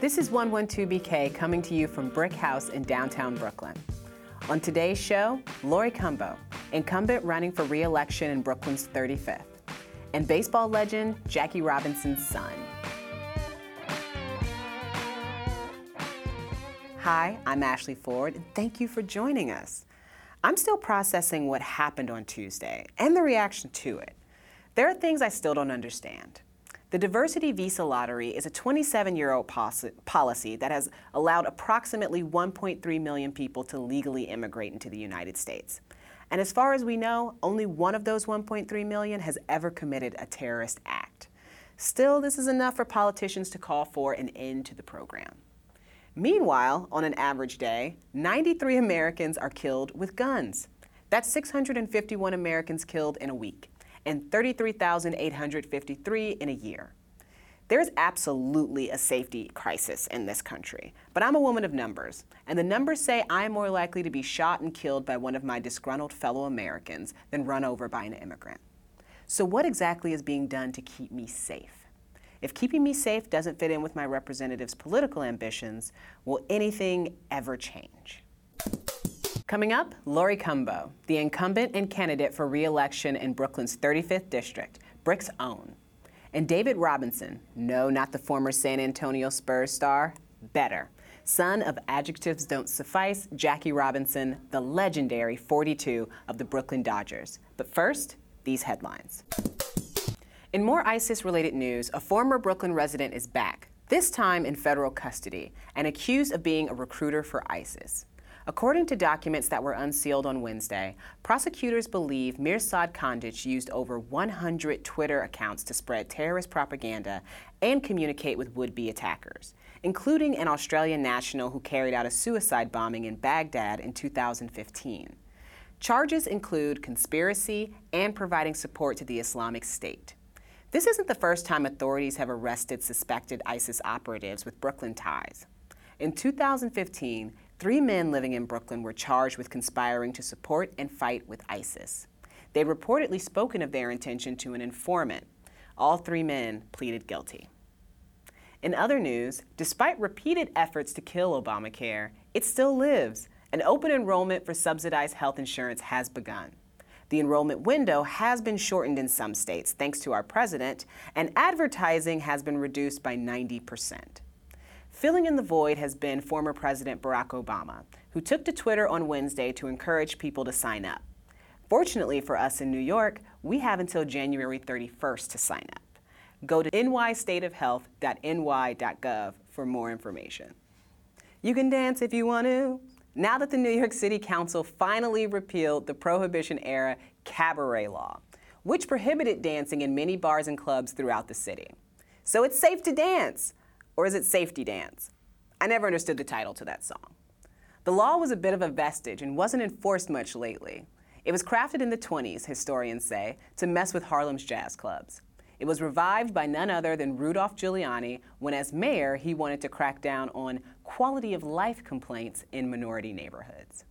This is 112BK coming to you from BRIC House in downtown Brooklyn. On today's show, Laurie Cumbo, incumbent running for re election in Brooklyn's 35th, and baseball legend Jackie Robinson's son. Hi, I'm Ashley Ford, and thank you for joining us. I'm still processing what happened on Tuesday and the reaction to it. There are things I still don't understand. The diversity visa lottery is a 27 year old policy that has allowed approximately 1.3 million people to legally immigrate into the United States. And as far as we know, only one of those 1.3 million has ever committed a terrorist act. Still, this is enough for politicians to call for an end to the program. Meanwhile, on an average day, 93 Americans are killed with guns. That's 651 Americans killed in a week and 33,853 in a year. There's absolutely a safety crisis in this country, but I'm a woman of numbers, and the numbers say I'm more likely to be shot and killed by one of my disgruntled fellow Americans than run over by an immigrant. So, what exactly is being done to keep me safe? If keeping me safe doesn't fit in with my representative's political ambitions, will anything ever change? Coming up, Laurie Cumbo, the incumbent and candidate for re-election in Brooklyn's 35th district, BRIC's own. And David Robinson, no, not the former San Antonio Spurs star, better. Son of adjectives don't suffice, Jackie Robinson, the legendary 42 of the Brooklyn Dodgers. But first, these headlines. In more ISIS related news, a former Brooklyn resident is back, this time in federal custody, and accused of being a recruiter for ISIS. According to documents that were unsealed on Wednesday, prosecutors believe Mirsad Kandic used over 100 Twitter accounts to spread terrorist propaganda and communicate with would be attackers, including an Australian national who carried out a suicide bombing in Baghdad in 2015. Charges include conspiracy and providing support to the Islamic State. This isn't the first time authorities have arrested suspected ISIS operatives with Brooklyn ties. In 2015, Three men living in Brooklyn were charged with conspiring to support and fight with ISIS. They reportedly spoken of their intention to an informant. All three men pleaded guilty. In other news, despite repeated efforts to kill Obamacare, it still lives. An open enrollment for subsidized health insurance has begun. The enrollment window has been shortened in some states thanks to our president, and advertising has been reduced by 90 percent. Filling in the void has been former President Barack Obama, who took to Twitter on Wednesday to encourage people to sign up. Fortunately for us in New York, we have until January 31st to sign up. Go to nystateofhealth.ny.gov for more information. You can dance if you want to. Now that the New York City Council finally repealed the Prohibition era cabaret law, which prohibited dancing in many bars and clubs throughout the city. So it's safe to dance. Or is it Safety Dance? I never understood the title to that song. The law was a bit of a vestige and wasn't enforced much lately. It was crafted in the 20s, historians say, to mess with Harlem's jazz clubs. It was revived by none other than Rudolph Giuliani when, as mayor, he wanted to crack down on quality of life complaints in minority neighborhoods.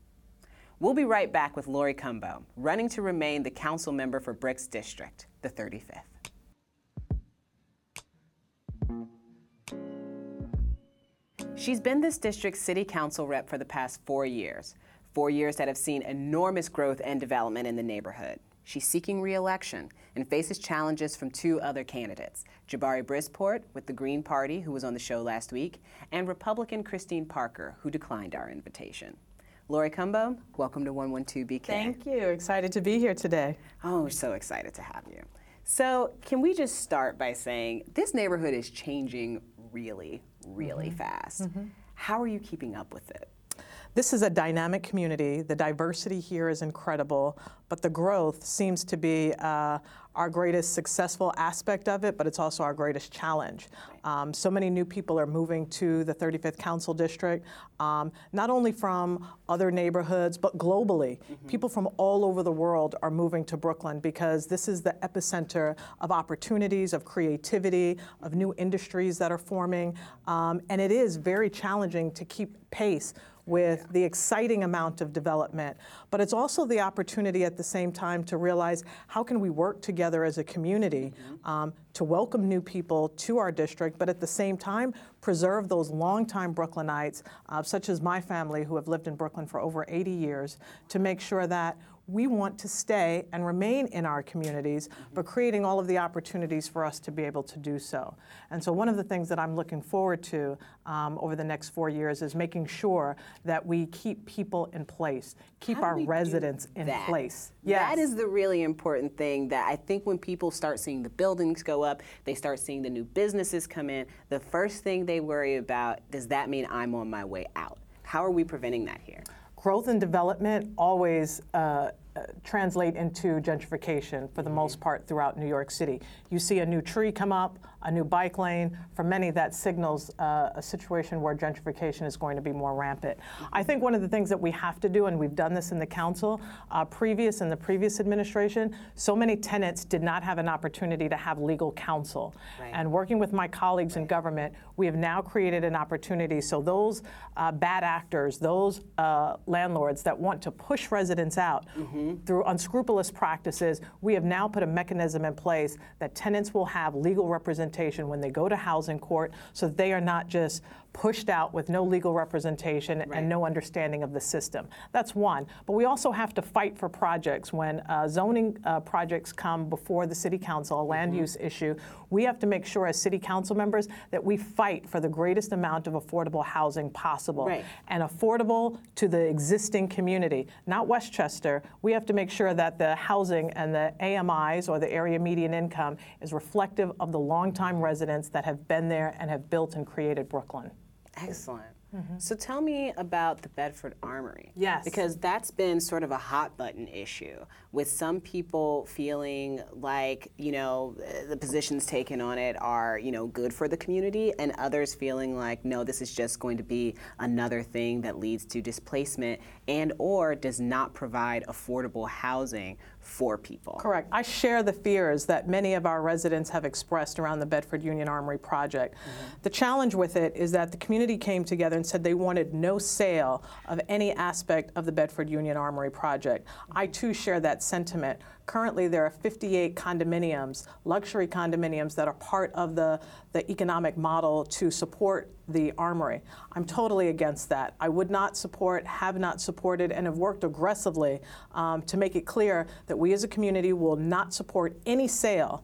We'll be right back with Laurie Cumbo, running to remain the council member for BRIC's District, the 35th. She's been this district's city council rep for the past four years, four years that have seen enormous growth and development in the neighborhood. She's seeking re-election and faces challenges from two other candidates, Jabari Brisport with the Green Party, who was on the show last week, and Republican Christine Parker, who declined our invitation. Laurie Cumbo, welcome to 112BK. Thank you. Excited to be here today. Oh, we're so excited to have you. So, can we just start by saying this neighborhood is changing really, really mm-hmm. fast. Mm-hmm. How are you keeping up with it? This is a dynamic community. The diversity here is incredible, but the growth seems to be uh, our greatest successful aspect of it, but it's also our greatest challenge. Um, so many new people are moving to the 35th Council District, um, not only from other neighborhoods, but globally. Mm-hmm. People from all over the world are moving to Brooklyn because this is the epicenter of opportunities, of creativity, of new industries that are forming, um, and it is very challenging to keep pace with the exciting amount of development, but it's also the opportunity at the same time to realize how can we work together as a community um, to welcome new people to our district, but at the same time preserve those longtime Brooklynites, uh, such as my family who have lived in Brooklyn for over 80 years, to make sure that we want to stay and remain in our communities, but creating all of the opportunities for us to be able to do so. And so, one of the things that I'm looking forward to um, over the next four years is making sure that we keep people in place, keep How our residents in that? place. That is the really important thing that I think when people start seeing the buildings go up, they start seeing the new businesses come in, the first thing they worry about does that mean I'm on my way out? How are we preventing that here? Growth and development always uh, translate into gentrification for the most part throughout New York City. You see a new tree come up, a new bike lane. For many, that signals uh, a situation where gentrification is going to be more rampant. I think one of the things that we have to do, and we've done this in the council, uh, previous in the previous administration, so many tenants did not have an opportunity to have legal counsel. Right. And working with my colleagues in government, we have now created an opportunity so those uh, bad actors, those uh, landlords that want to push residents out through unscrupulous practices, we have now put a mechanism in place that tenants will have legal representation when they go to housing court so that they are not just pushed out with no legal representation Right. and no understanding of the system. That's one. But we also have to fight for projects. When uh, zoning uh, projects come before the city council, a land Mm-hmm. use issue, we have to make sure as city council members that we fight for the greatest amount of affordable housing possible Right. and affordable to the existing community, not Westchester. We have to make sure that the housing and the AMIs or the area median income is reflective of the longtime residents that have been there and have built and created Brooklyn. Excellent. Mm-hmm. So tell me about the Bedford Armory. Yes. Because that's been sort of a hot button issue with some people feeling like, you know, the positions taken on it are, you know, good for the community and others feeling like no, this is just going to be another thing that leads to displacement and or does not provide affordable housing for people. Correct. I share the fears that many of our residents have expressed around the Bedford Union Armory project. Mm-hmm. The challenge with it is that the community came together and said they wanted no sale of any aspect of the Bedford Union Armory project. I too share that sentiment. Currently, there are 58 condominiums, luxury condominiums, that are part of the, the economic model to support the armory. I'm totally against that. I would not support, have not supported, and have worked aggressively um, to make it clear that we as a community will not support any sale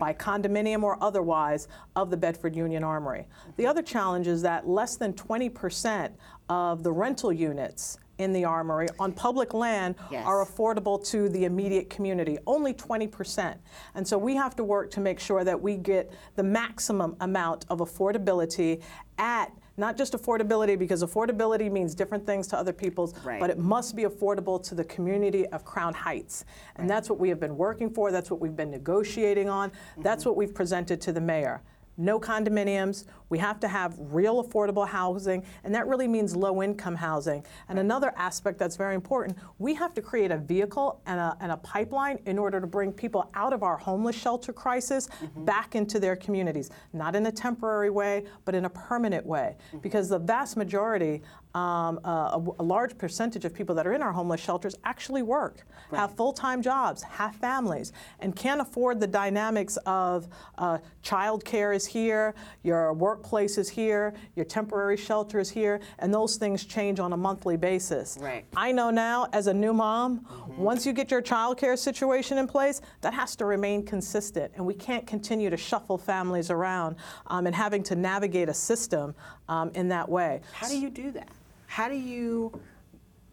by condominium or otherwise of the Bedford Union Armory. The other challenge is that less than 20% of the rental units in the armory on public land Yes. are affordable to the immediate community, only 20%. And so we have to work to make sure that we get the maximum amount of affordability at not just affordability, because affordability means different things to other people's, Right. but it must be affordable to the community of Crown Heights. And that's what we have been working for, that's what we've been negotiating on, that's mm-hmm. what we've presented to the mayor. No condominiums, we have to have real affordable housing, and that really means low income housing. And another aspect that's very important, we have to create a vehicle and a, and a pipeline in order to bring people out of our homeless shelter crisis mm-hmm. back into their communities, not in a temporary way, but in a permanent way. Mm-hmm. Because the vast majority, um, a, a large percentage of people that are in our homeless shelters actually work, have full time jobs, have families, and can't afford the dynamics of uh, childcare is here, your workplace is here, your temporary shelter is here, and those things change on a monthly basis. Right. I know now, as a new mom, once you get your childcare situation in place, that has to remain consistent, and we can't continue to shuffle families around um, and having to navigate a system um, in that way. How do you do that? How do you?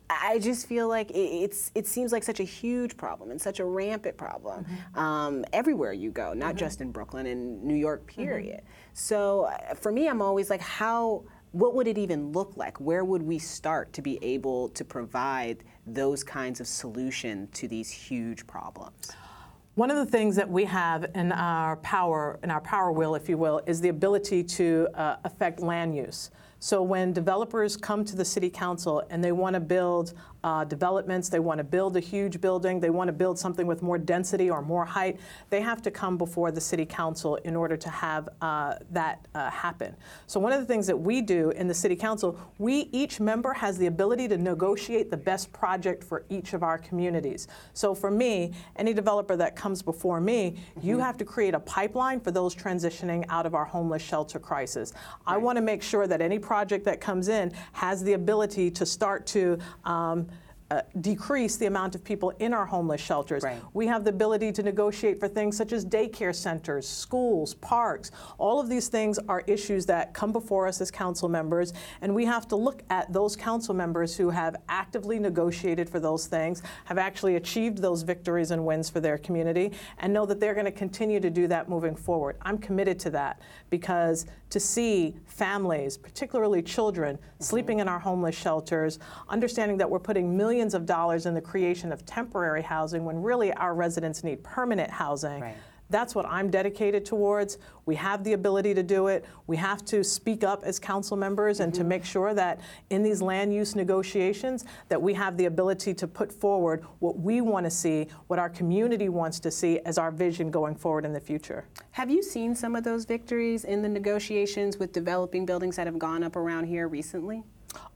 I just feel like it, it's it seems like such a huge problem and such a rampant problem um, everywhere you go, not just in Brooklyn and New York, period. So uh, for me, I'm always like, how? What would it even look like? Where would we start to be able to provide those kinds of solution to these huge problems? One of the things that we have in our power, in our power wheel, if you will, is the ability to uh, affect land use. So when developers come to the city council and they want to build uh, developments. They want to build a huge building. They want to build something with more density or more height. They have to come before the city council in order to have uh, that uh, happen. So one of the things that we do in the city council, we each member has the ability to negotiate the best project for each of our communities. So for me, any developer that comes before me, mm-hmm. you have to create a pipeline for those transitioning out of our homeless shelter crisis. Right. I want to make sure that any project that comes in has the ability to start to um, uh, decrease the amount of people in our homeless shelters. Right. We have the ability to negotiate for things such as daycare centers, schools, parks. All of these things are issues that come before us as council members, and we have to look at those council members who have actively negotiated for those things, have actually achieved those victories and wins for their community, and know that they're going to continue to do that moving forward. I'm committed to that because to see families, particularly children, mm-hmm. sleeping in our homeless shelters, understanding that we're putting millions of dollars in the creation of temporary housing when really our residents need permanent housing. Right. That's what I'm dedicated towards. We have the ability to do it. We have to speak up as council members and mm-hmm. to make sure that in these land use negotiations that we have the ability to put forward what we want to see, what our community wants to see as our vision going forward in the future. Have you seen some of those victories in the negotiations with developing buildings that have gone up around here recently?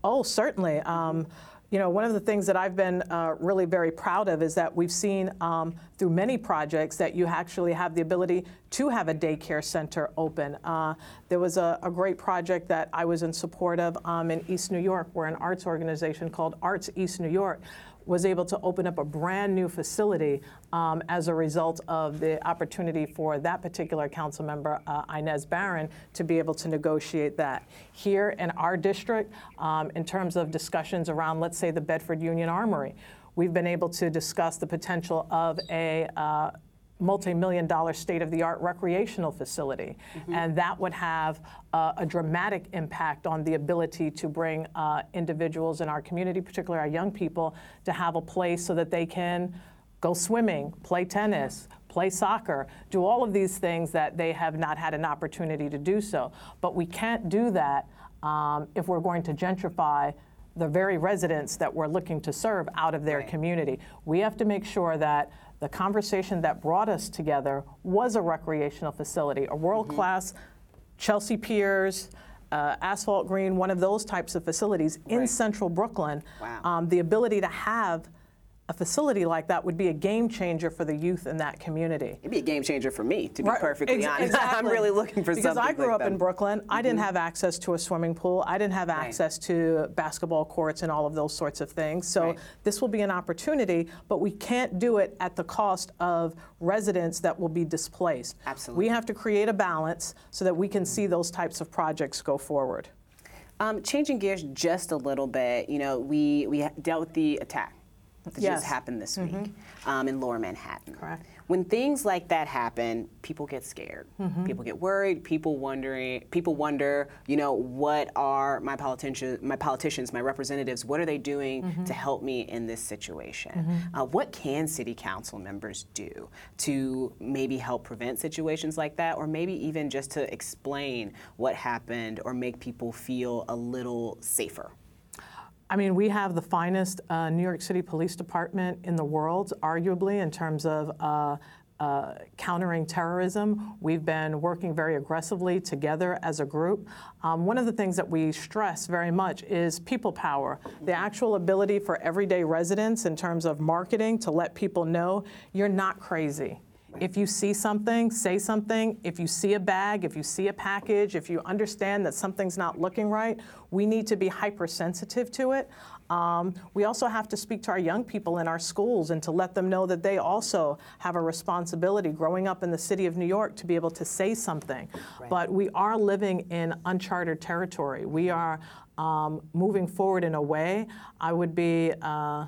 Oh, certainly. Um, you know, one of the things that I've been uh, really very proud of is that we've seen um, through many projects that you actually have the ability to have a daycare center open. Uh, there was a, a, great project that I was in support of um, in East New York, where an arts organization called Arts East New York was able to open up a brand new facility um, as a result of the opportunity for that particular council member, uh, Inez Barron, to be able to negotiate that. Here in our district, um, in terms of discussions around, let's say, the Bedford Union Armory, we've been able to discuss the potential of a uh, multi-million dollar state-of-the-art recreational facility. Mm-hmm. And that would have uh, a dramatic impact on the ability to bring uh, individuals in our community, particularly our young people, to have a place so that they can go swimming, play tennis, play soccer, do all of these things that they have not had an opportunity to do so. But we can't do that um, if we're going to gentrify the very residents that we're looking to serve out of their right. community. We have to make sure that the conversation that brought us together was a recreational facility, a world class mm-hmm. Chelsea Piers. Uh, asphalt green, one of those types of facilities right. in central Brooklyn. Wow. Um, the ability to have a facility like that would be a game changer for the youth in that community. It'd be a game changer for me, to be right. perfectly Ex- honest. Exactly. I'm really looking for because something. Because I grew like up that. in Brooklyn. Mm-hmm. I didn't mm-hmm. have access to a swimming pool. I didn't have right. access to basketball courts and all of those sorts of things. So right. this will be an opportunity, but we can't do it at the cost of residents that will be displaced. Absolutely. We have to create a balance so that we can mm-hmm. see those types of projects go forward. Um, changing gears just a little bit, you know, we, we dealt with the attack that yes. just happened this mm-hmm. week um, in Lower Manhattan. Correct. When things like that happen, people get scared. Mm-hmm. People get worried. People wondering. People wonder, you know, what are my politicians, my politicians, my representatives? What are they doing mm-hmm. to help me in this situation? Mm-hmm. Uh, what can city council members do to maybe help prevent situations like that, or maybe even just to explain what happened or make people feel a little safer? I mean, we have the finest uh, New York City Police Department in the world, arguably, in terms of uh, uh, countering terrorism. We've been working very aggressively together as a group. Um, one of the things that we stress very much is people power, the actual ability for everyday residents in terms of marketing to let people know you're not crazy. If you see something, say something. If you see a bag, if you see a package, if you understand that something's not looking right, we need to be hypersensitive to it. Um, we also have to speak to our young people in our schools and to let them know that they also have a responsibility growing up in the city of New York to be able to say something. Right. But we are living in uncharted territory. We are um, moving forward in a way I would be. Uh,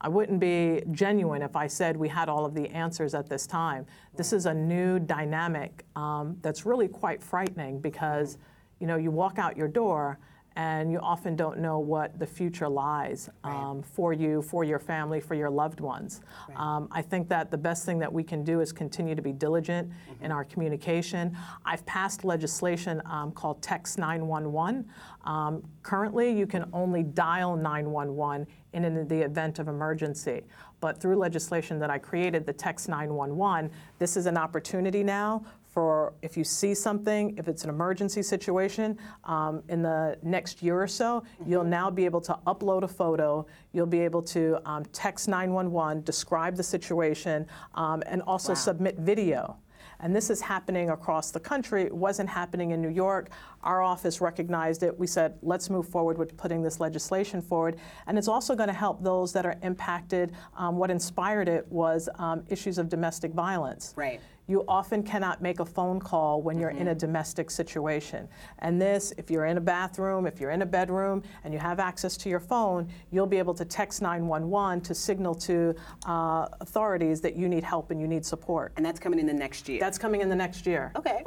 I wouldn't be genuine if I said we had all of the answers at this time. This is a new dynamic um, that's really quite frightening because, you know, you walk out your door and you often don't know what the future lies um, for you, for your family, for your loved ones. Right. Um, I think that the best thing that we can do is continue to be diligent mm-hmm. in our communication. I've passed legislation um, called Text 911. Um, currently, you can only dial 911 in, in the event of emergency. But through legislation that I created, the Text 911, this is an opportunity now for if you see something, if it's an emergency situation, um, in the next year or so, mm-hmm. you'll now be able to upload a photo. You'll be able to um, text 911, describe the situation, um, and also wow. submit video. And this is happening across the country. It wasn't happening in New York. Our office recognized it. We said, let's move forward with putting this legislation forward. And it's also going to help those that are impacted. Um, what inspired it was um, issues of domestic violence. Right you often cannot make a phone call when you're mm-hmm. in a mm-hmm. domestic situation. And this, if you're in a bathroom, if you're in a bedroom, and you have access to your phone, you'll be able to text 911 to signal to uh, authorities that you need help and you need support. And that's coming in the next year? That's coming in the next year. Okay.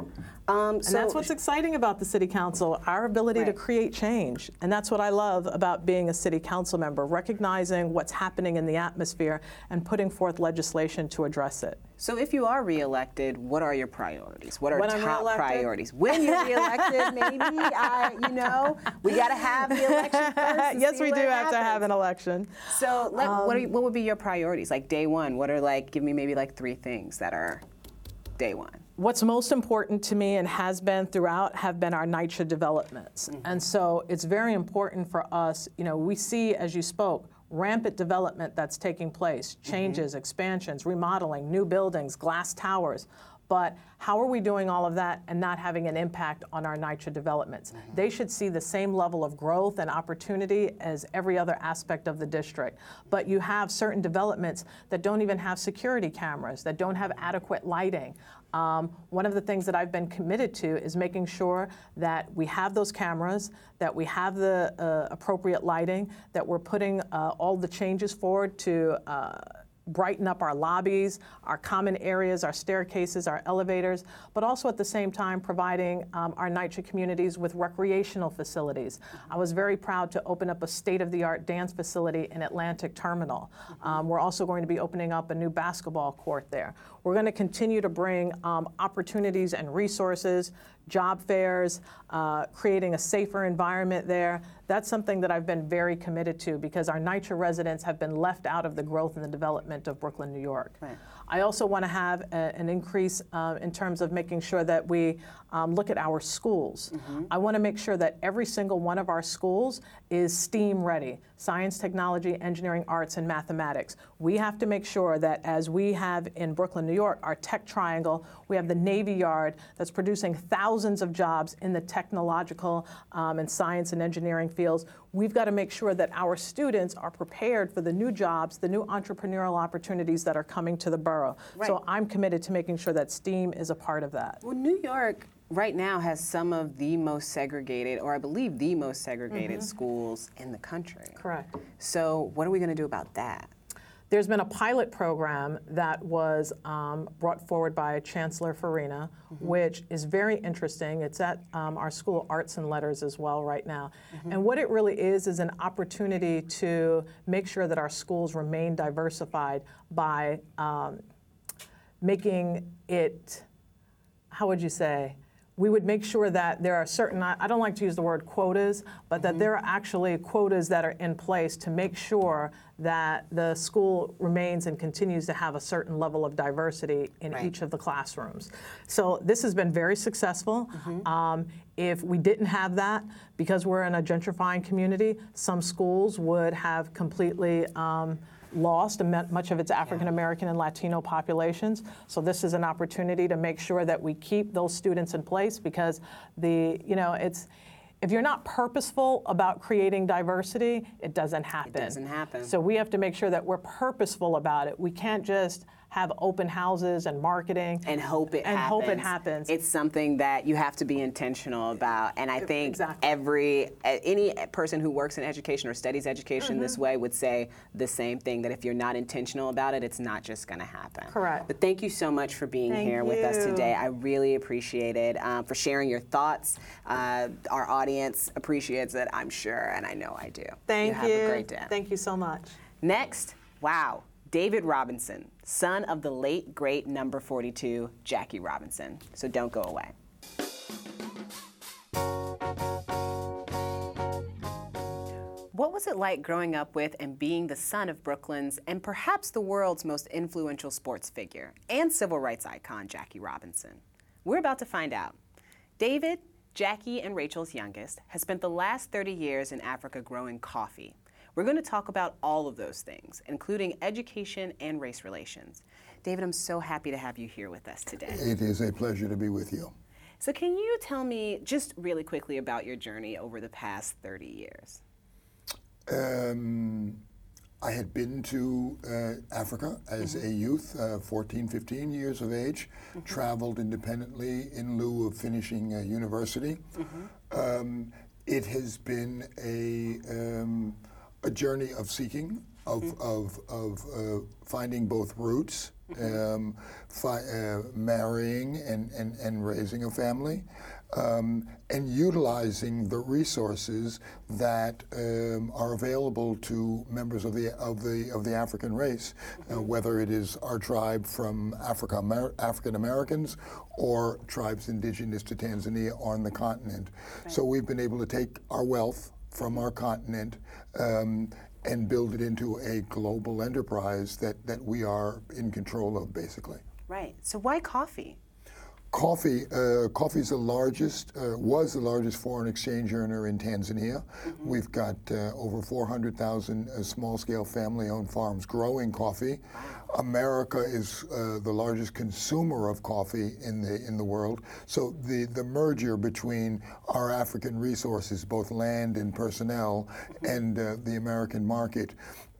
Um, and so that's what's exciting about the City Council, our ability right. to create change. And that's what I love about being a City Council member, recognizing what's happening in the atmosphere and putting forth legislation to address it. So if you are reelected, what are your priorities? What are when top priorities? When you're reelected, maybe I, you know, we got to have the election first. yes, we do have happens. to have an election. So let, um, what, are, what would be your priorities? Like day one, what are like? Give me maybe like three things that are day one. What's most important to me and has been throughout have been our NYCHA developments. Mm-hmm. And so it's very important for us, you know, we see, as you spoke, rampant development that's taking place mm-hmm. changes, mm-hmm. expansions, remodeling, new buildings, glass towers. But how are we doing all of that and not having an impact on our NYCHA developments? Mm-hmm. They should see the same level of growth and opportunity as every other aspect of the district. But you have certain developments that don't even have security cameras, that don't have adequate lighting. Um, one of the things that I've been committed to is making sure that we have those cameras, that we have the uh, appropriate lighting, that we're putting uh, all the changes forward to. Uh, brighten up our lobbies, our common areas, our staircases, our elevators, but also at the same time providing um, our NYCHA communities with recreational facilities. I was very proud to open up a state-of-the-art dance facility in Atlantic Terminal. Um, we're also going to be opening up a new basketball court there. We're going to continue to bring um, opportunities and resources job fairs, uh, creating a safer environment there. That's something that I've been very committed to because our NYCHA residents have been left out of the growth and the development of Brooklyn, New York. Right. I also want to have a, an increase uh, in terms of making sure that we um, look at our schools. Mm-hmm. I want to make sure that every single one of our schools is STEAM ready science, technology, engineering, arts, and mathematics. We have to make sure that as we have in Brooklyn, New York, our tech triangle, we have the Navy Yard that's producing thousands of jobs in the technological um, and science and engineering fields. We've got to make sure that our students are prepared for the new jobs, the new entrepreneurial opportunities that are coming to the borough. Right. So I'm committed to making sure that STEAM is a part of that. Well, New York right now has some of the most segregated, or I believe the most segregated mm-hmm. schools in the country. Correct. So, what are we going to do about that? There's been a pilot program that was um, brought forward by Chancellor Farina, mm-hmm. which is very interesting. It's at um, our School of Arts and Letters as well right now. Mm-hmm. And what it really is is an opportunity to make sure that our schools remain diversified by um, making it, how would you say, we would make sure that there are certain, I don't like to use the word quotas, but mm-hmm. that there are actually quotas that are in place to make sure that the school remains and continues to have a certain level of diversity in right. each of the classrooms. So this has been very successful. Mm-hmm. Um, if we didn't have that, because we're in a gentrifying community, some schools would have completely um, lost much of its African American and Latino populations. So this is an opportunity to make sure that we keep those students in place because the, you know, it's, if you're not purposeful about creating diversity, it doesn't happen. It doesn't happen. So we have to make sure that we're purposeful about it. We can't just have open houses and marketing and hope it and happens. hope it happens. It's something that you have to be intentional about, and I think Exactly. every any person who works in education or studies education this Mm-hmm. way would say the same thing. That if you're not intentional about it, it's not just going to happen. Correct. But thank you so much for being Thank here with us today. I really appreciate it um, for sharing your thoughts. Uh, our audience appreciates it, I'm sure, and I know I do. Thank you. you. Have a great day. Thank you so much. Next, wow, David Robinson, son of the late great number 42, Jackie Robinson. So don't go away. What was it like growing up with and being the son of Brooklyn's and perhaps the world's most influential sports figure and civil rights icon, Jackie Robinson? We're about to find out. David, Jackie, and Rachel's youngest, has spent the last 30 years in Africa growing coffee. We're going to talk about all of those things, including education and race relations. David, I'm so happy to have you here with us today. It is a pleasure to be with you. So, can you tell me just really quickly about your journey over the past 30 years? Um, I had been to uh, Africa as a youth, uh, 14, 15 years of age, traveled independently in lieu of finishing uh, university. Um, it has been a, um, a journey of seeking, of, of, of uh, finding both roots, um, fi- uh, marrying and, and, and raising a family, um, and utilizing the resources that um, are available to members of the of the of the African race, uh, whether it is our tribe from Africa Amer- African Americans or tribes indigenous to Tanzania on the continent. So we've been able to take our wealth from our continent. Um, and build it into a global enterprise that, that we are in control of, basically. Right. So, why coffee? Coffee, uh, coffee is the largest, uh, was the largest foreign exchange earner in Tanzania. We've got uh, over 400,000 uh, small-scale family-owned farms growing coffee. America is uh, the largest consumer of coffee in the in the world. So the the merger between our African resources, both land and personnel, and uh, the American market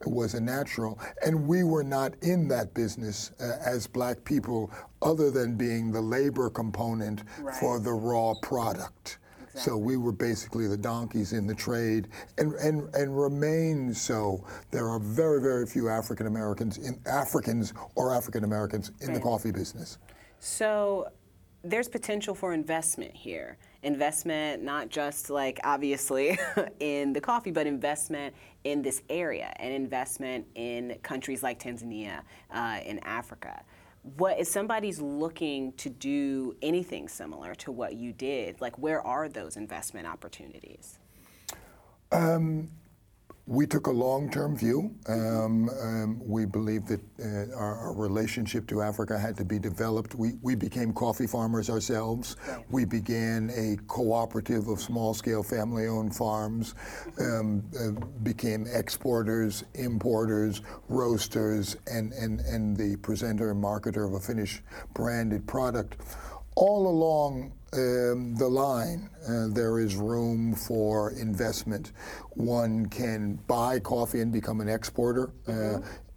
was a natural. And we were not in that business uh, as black people, other than being the labor component for the raw product. So we were basically the donkeys in the trade and, and, and remain so. There are very, very few African Americans in Africans or African Americans in the coffee business. So there's potential for investment here. Investment, not just like obviously in the coffee, but investment in this area and investment in countries like Tanzania, uh, in Africa. What if somebody's looking to do anything similar to what you did? Like, where are those investment opportunities? Um, We took a long-term view. Um, um, we believed that uh, our, our relationship to Africa had to be developed. We, we became coffee farmers ourselves. We began a cooperative of small-scale family-owned farms, um, uh, became exporters, importers, roasters, and, and, and the presenter and marketer of a finished branded product. All along um, the line, uh, there is room for investment. One can buy coffee and become an exporter. Uh,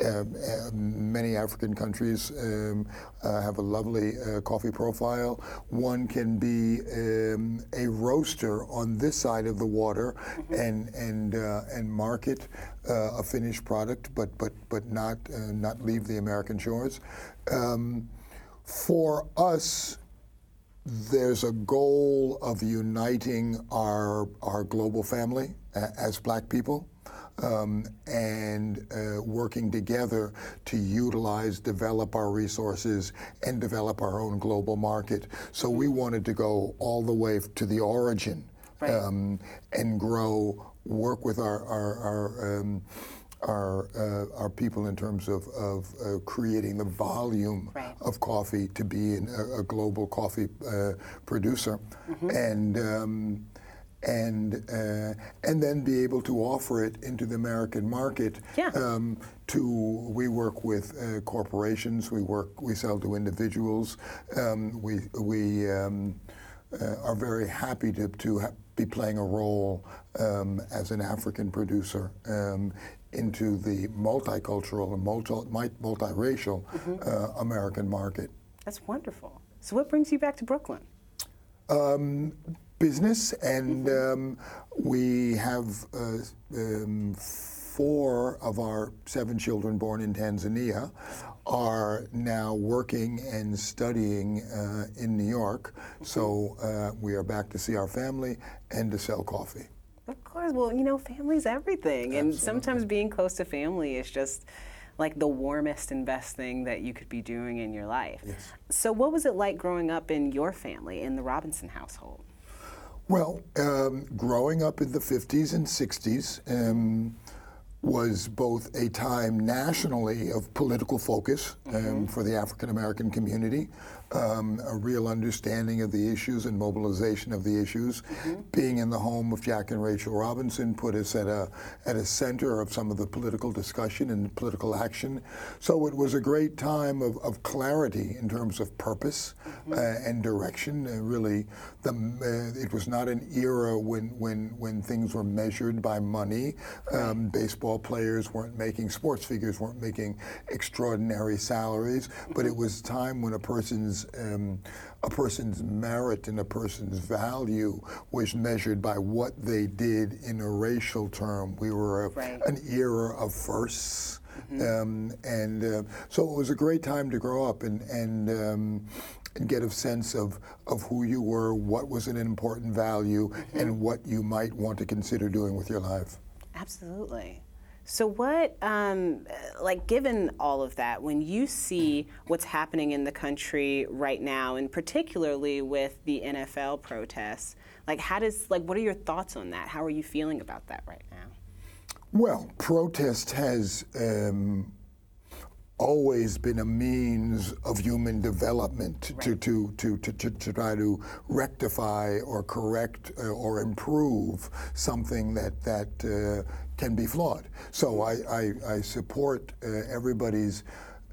um, uh, many African countries um, uh, have a lovely uh, coffee profile. One can be um, a roaster on this side of the water and and uh, and market uh, a finished product, but but but not uh, not leave the American shores. Um, for us, there's a goal of uniting our our global family uh, as Black people. Um, and uh, working together to utilize, develop our resources, and develop our own global market. So we wanted to go all the way to the origin Right. um, and grow, work with our our our, um, our, uh, our people in terms of, of uh, creating the volume Right. of coffee to be an, a, a global coffee uh, producer, Mm-hmm. and um, and uh, and then be able to offer it into the American market. Yeah. Um, to we work with uh, corporations. We work. We sell to individuals. Um, we we. Um, uh, are very happy to, to ha- be playing a role um, as an African producer um, into the multicultural and multi, multiracial mm-hmm. uh, American market. That's wonderful. So, what brings you back to Brooklyn? Um, business, and mm-hmm. um, we have uh, um, four of our seven children born in Tanzania are now working and studying uh, in New York. So uh, we are back to see our family and to sell coffee. Of course. Well, you know, family's everything. Absolutely. And sometimes being close to family is just like the warmest and best thing that you could be doing in your life. Yes. So, what was it like growing up in your family, in the Robinson household? Well, um, growing up in the 50s and 60s, um, was both a time nationally of political focus um, mm-hmm. for the African American community, um, a real understanding of the issues and mobilization of the issues. Mm-hmm. Being in the home of Jack and Rachel Robinson put us at a at a center of some of the political discussion and political action. So it was a great time of, of clarity in terms of purpose mm-hmm. uh, and direction. Uh, really, the, uh, it was not an era when when when things were measured by money. Um, baseball players weren't making sports figures weren't making extraordinary salaries, but it was a time when a person's um, a person's merit and a person's value was measured by what they did in a racial term. We were a, right. an era of firsts. Mm-hmm. Um, and uh, so it was a great time to grow up and, and, um, and get a sense of, of who you were, what was an important value, mm-hmm. and what you might want to consider doing with your life. Absolutely. So, what, um, like, given all of that, when you see what's happening in the country right now, and particularly with the NFL protests, like, how does, like, what are your thoughts on that? How are you feeling about that right now? Well, protest has um, always been a means of human development right. to, to, to, to, to, to, try to rectify or correct uh, or improve something that, that uh, can be flawed. So I, I, I support uh, everybody's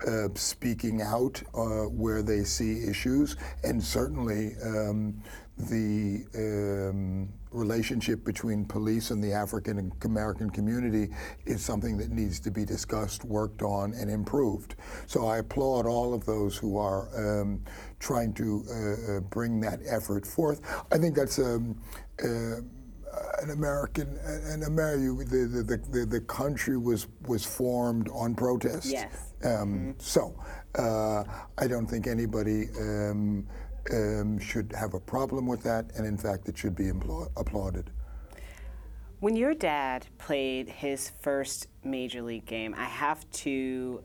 uh, speaking out uh, where they see issues, and certainly um, the um, relationship between police and the African American community is something that needs to be discussed, worked on, and improved. So I applaud all of those who are um, trying to uh, uh bring that effort forth. I think that's um, uh, an American, an America, the, the, the, the country was, was formed on protest. Yes. Um, mm-hmm. So uh, I don't think anybody um, um, should have a problem with that, and in fact, it should be applauded. When your dad played his first major league game, I have to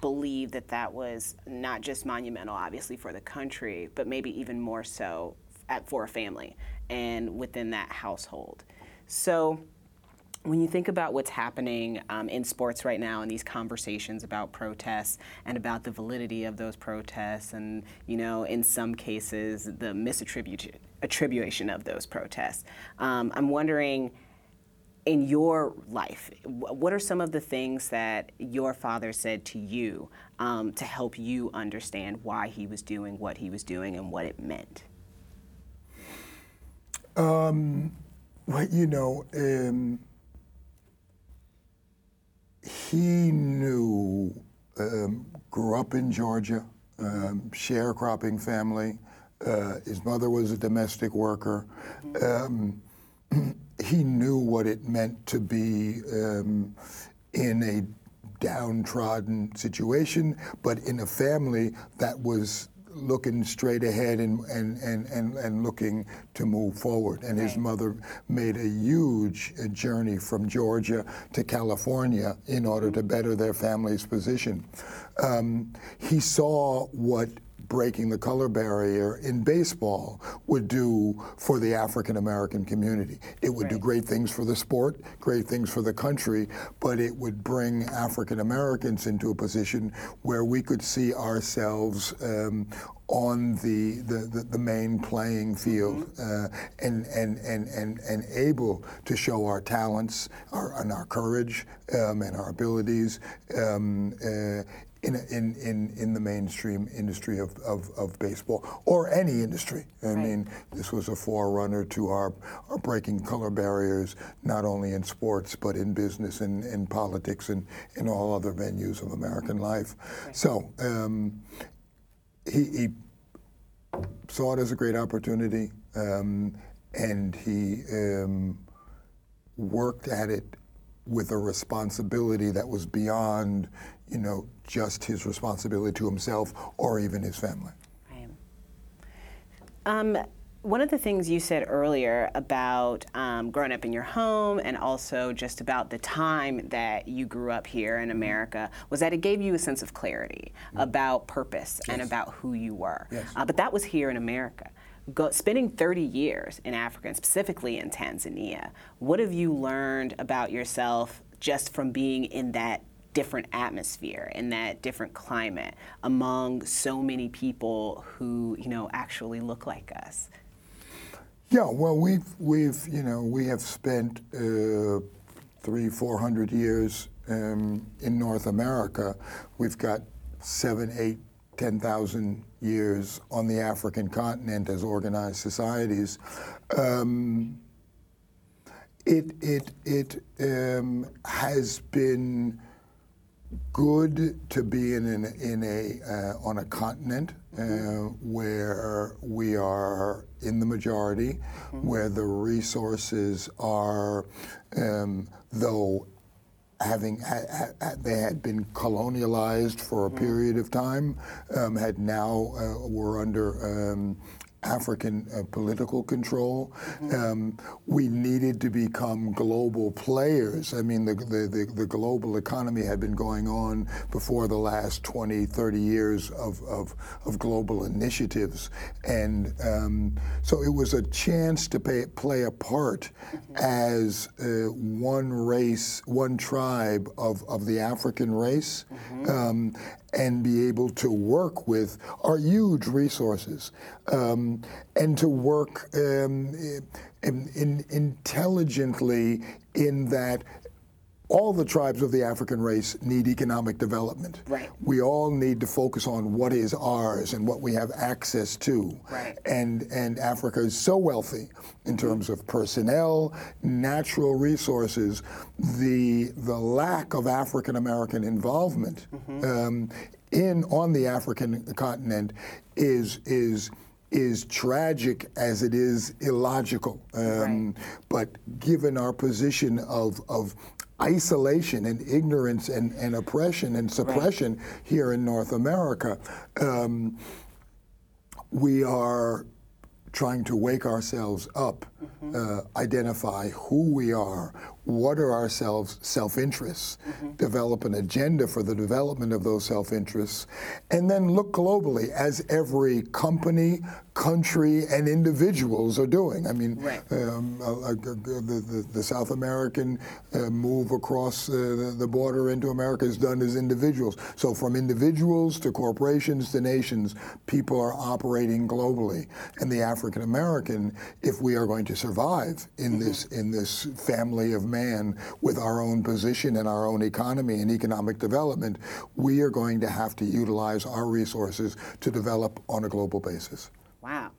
believe that that was not just monumental, obviously, for the country, but maybe even more so at, for a family and within that household. So, when you think about what's happening um, in sports right now and these conversations about protests and about the validity of those protests and you know in some cases the misattribution of those protests um, i'm wondering in your life what are some of the things that your father said to you um, to help you understand why he was doing what he was doing and what it meant um, well, you know, um, he knew, um, grew up in Georgia, um, sharecropping family. Uh, his mother was a domestic worker. Um, he knew what it meant to be um, in a downtrodden situation, but in a family that was looking straight ahead and, and, and, and, and looking to move forward. And his mother made a huge uh, journey from Georgia to California in order to better their family's position. Um, he saw what breaking the color barrier in baseball would do for the African American community. It would right. do great things for the sport, great things for the country, but it would bring African Americans into a position where we could see ourselves um, on the, the, the, main playing field mm-hmm. uh, and, and, and, and, and able to show our talents our, and our courage um, and our abilities um, uh, in, in, in, in the mainstream industry of, of, of baseball or any industry. I right. mean, this was a forerunner to our, our breaking color barriers, not only in sports, but in business and in politics and in all other venues of American life. Right. So um, he, he, saw it as a great opportunity um, and he um, worked at it with a responsibility that was beyond, you know, just his responsibility to himself or even his family. Right. Um, one of the things you said earlier about um, growing up in your home and also just about the time that you grew up here in America was that it gave you a sense of clarity mm-hmm. about purpose yes. and about who you were. Yes. Uh, but that was here in America. Go, spending 30 years in Africa, and specifically in Tanzania, what have you learned about yourself just from being in that different atmosphere and that different climate among so many people who you know actually look like us. Yeah well we've we've you know we have spent uh, three four hundred years um, in north america. We've got seven eight ten thousand years on the african continent as organized societies. Um, it it it um, has been good to be in an, in a uh, on a continent uh, where we are in the majority, mm-hmm. where the resources are, um, though having ha- ha- they had been colonialized for a mm-hmm. period of time, um, had now uh, were under um, African uh, political control. Mm-hmm. Um, we needed to become global players. I mean, the, the, the, the, global economy had been going on before the last 20, 30 years of, of, of global initiatives. And um, so it was a chance to pay, play a part mm-hmm. as uh, one race, one tribe of, of the African race. Mm-hmm. Um, and be able to work with our huge resources um, and to work um, in, in intelligently in that all the tribes of the African race need economic development. Right. We all need to focus on what is ours and what we have access to. Right. And and Africa is so wealthy in terms of personnel, natural resources. The the lack of African American involvement mm-hmm. um, in on the African continent is is is tragic as it is illogical. Um, right. But given our position of, of isolation and ignorance and, and oppression and suppression right. here in North America, um, we are trying to wake ourselves up, mm-hmm. uh, identify who we are, what ourselves self interests, mm-hmm. develop an agenda for the development of those self interests, and then look globally as every company, country, and individuals are doing. I mean, right. um, uh, uh, the, the, the, South American uh, move across uh, the border into America is done as individuals. So from individuals to corporations to nations, people are operating globally. And the African American, if we are going to survive in mm-hmm. this in this family of man with our own position and our own economy and economic development, we are going to have to utilize our resources to develop on a global basis. Wow.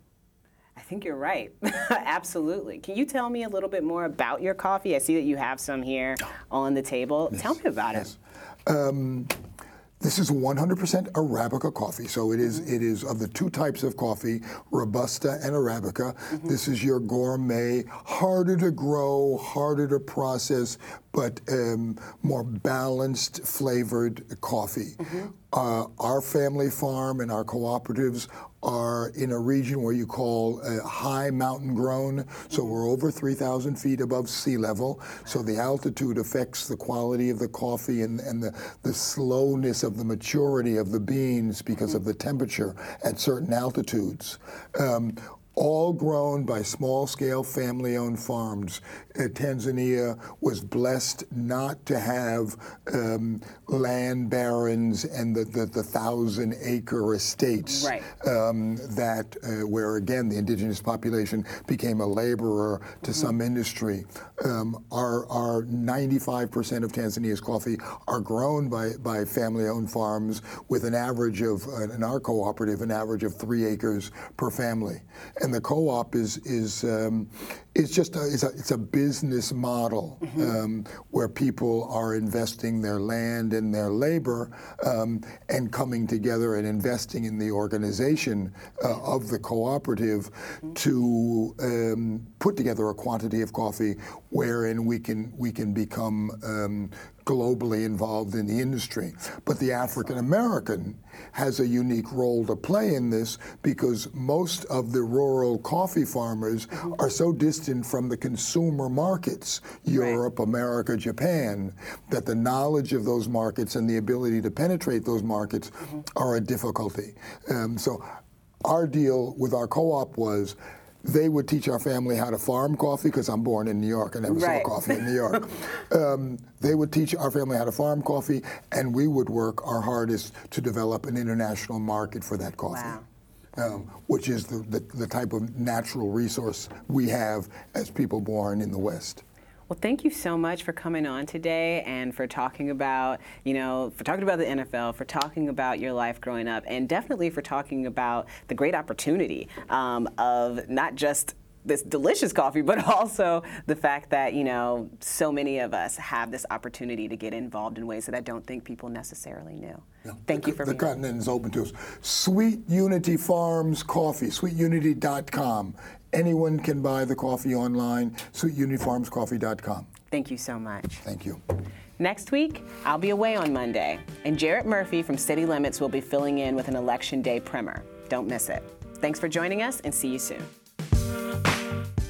I think you're right. Absolutely. Can you tell me a little bit more about your coffee? I see that you have some here on the table. Yes. Tell me about yes. it. Um, this is 100% Arabica coffee. So it is, it is of the two types of coffee, Robusta and Arabica. Mm-hmm. This is your gourmet, harder to grow, harder to process, but um, more balanced flavored coffee. Mm-hmm. Uh, our family farm and our cooperatives are in a region where you call uh, high mountain grown. So mm-hmm. we're over 3,000 feet above sea level. So the altitude affects the quality of the coffee and, and the, the slowness of the maturity of the beans because mm-hmm. of the temperature at certain altitudes. Um, all grown by small scale family owned farms. Uh, Tanzania was blessed not to have um, land barons and the, the, the, thousand acre estates right. um, that, uh, where again the indigenous population became a laborer to mm-hmm. some industry. Um, our, our 95% of Tanzania's coffee are grown by, by family owned farms with an average of, uh, in our cooperative, an average of three acres per family and the co-op is is um, is just a, it's a, it's a business model mm-hmm. um, where people are investing their land and their labor um, and coming together and investing in the organization uh, of the cooperative mm-hmm. to um, put together a quantity of coffee wherein we can we can become um, globally involved in the industry. But the African American has a unique role to play in this because most of the rural coffee farmers mm-hmm. are so distant from the consumer markets, Europe, right. America, Japan, that the knowledge of those markets and the ability to penetrate those markets mm-hmm. are a difficulty. Um, so our deal with our co-op was they would teach our family how to farm coffee because I'm born in New York. I never right. saw coffee in New York. um, they would teach our family how to farm coffee, and we would work our hardest to develop an international market for that coffee. Wow. Um, which is the, the, the type of natural resource we have as people born in the West. Well, thank you so much for coming on today and for talking about, you know, for talking about the NFL, for talking about your life growing up, and definitely for talking about the great opportunity um, of not just this delicious coffee, but also the fact that you know so many of us have this opportunity to get involved in ways that I don't think people necessarily knew. Yeah. Thank the, you for the continent is open to us. Sweet Unity Farms Coffee, sweetunity.com. Anyone can buy the coffee online, sweetunityfarmscoffee.com. Thank you so much. Thank you. Next week, I'll be away on Monday, and Jarrett Murphy from City Limits will be filling in with an Election Day primer. Don't miss it. Thanks for joining us, and see you soon.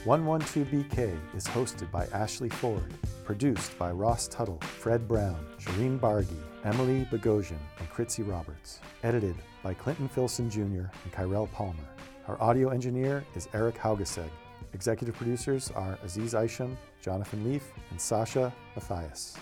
112BK is hosted by Ashley Ford, produced by Ross Tuttle, Fred Brown, Shireen Bargi, Emily Bogosian, and Kritzy Roberts, edited by Clinton Filson Jr. and Kyrell Palmer. Our audio engineer is Eric Haugeseg. Executive producers are Aziz Isham, Jonathan Leaf, and Sasha Matthias.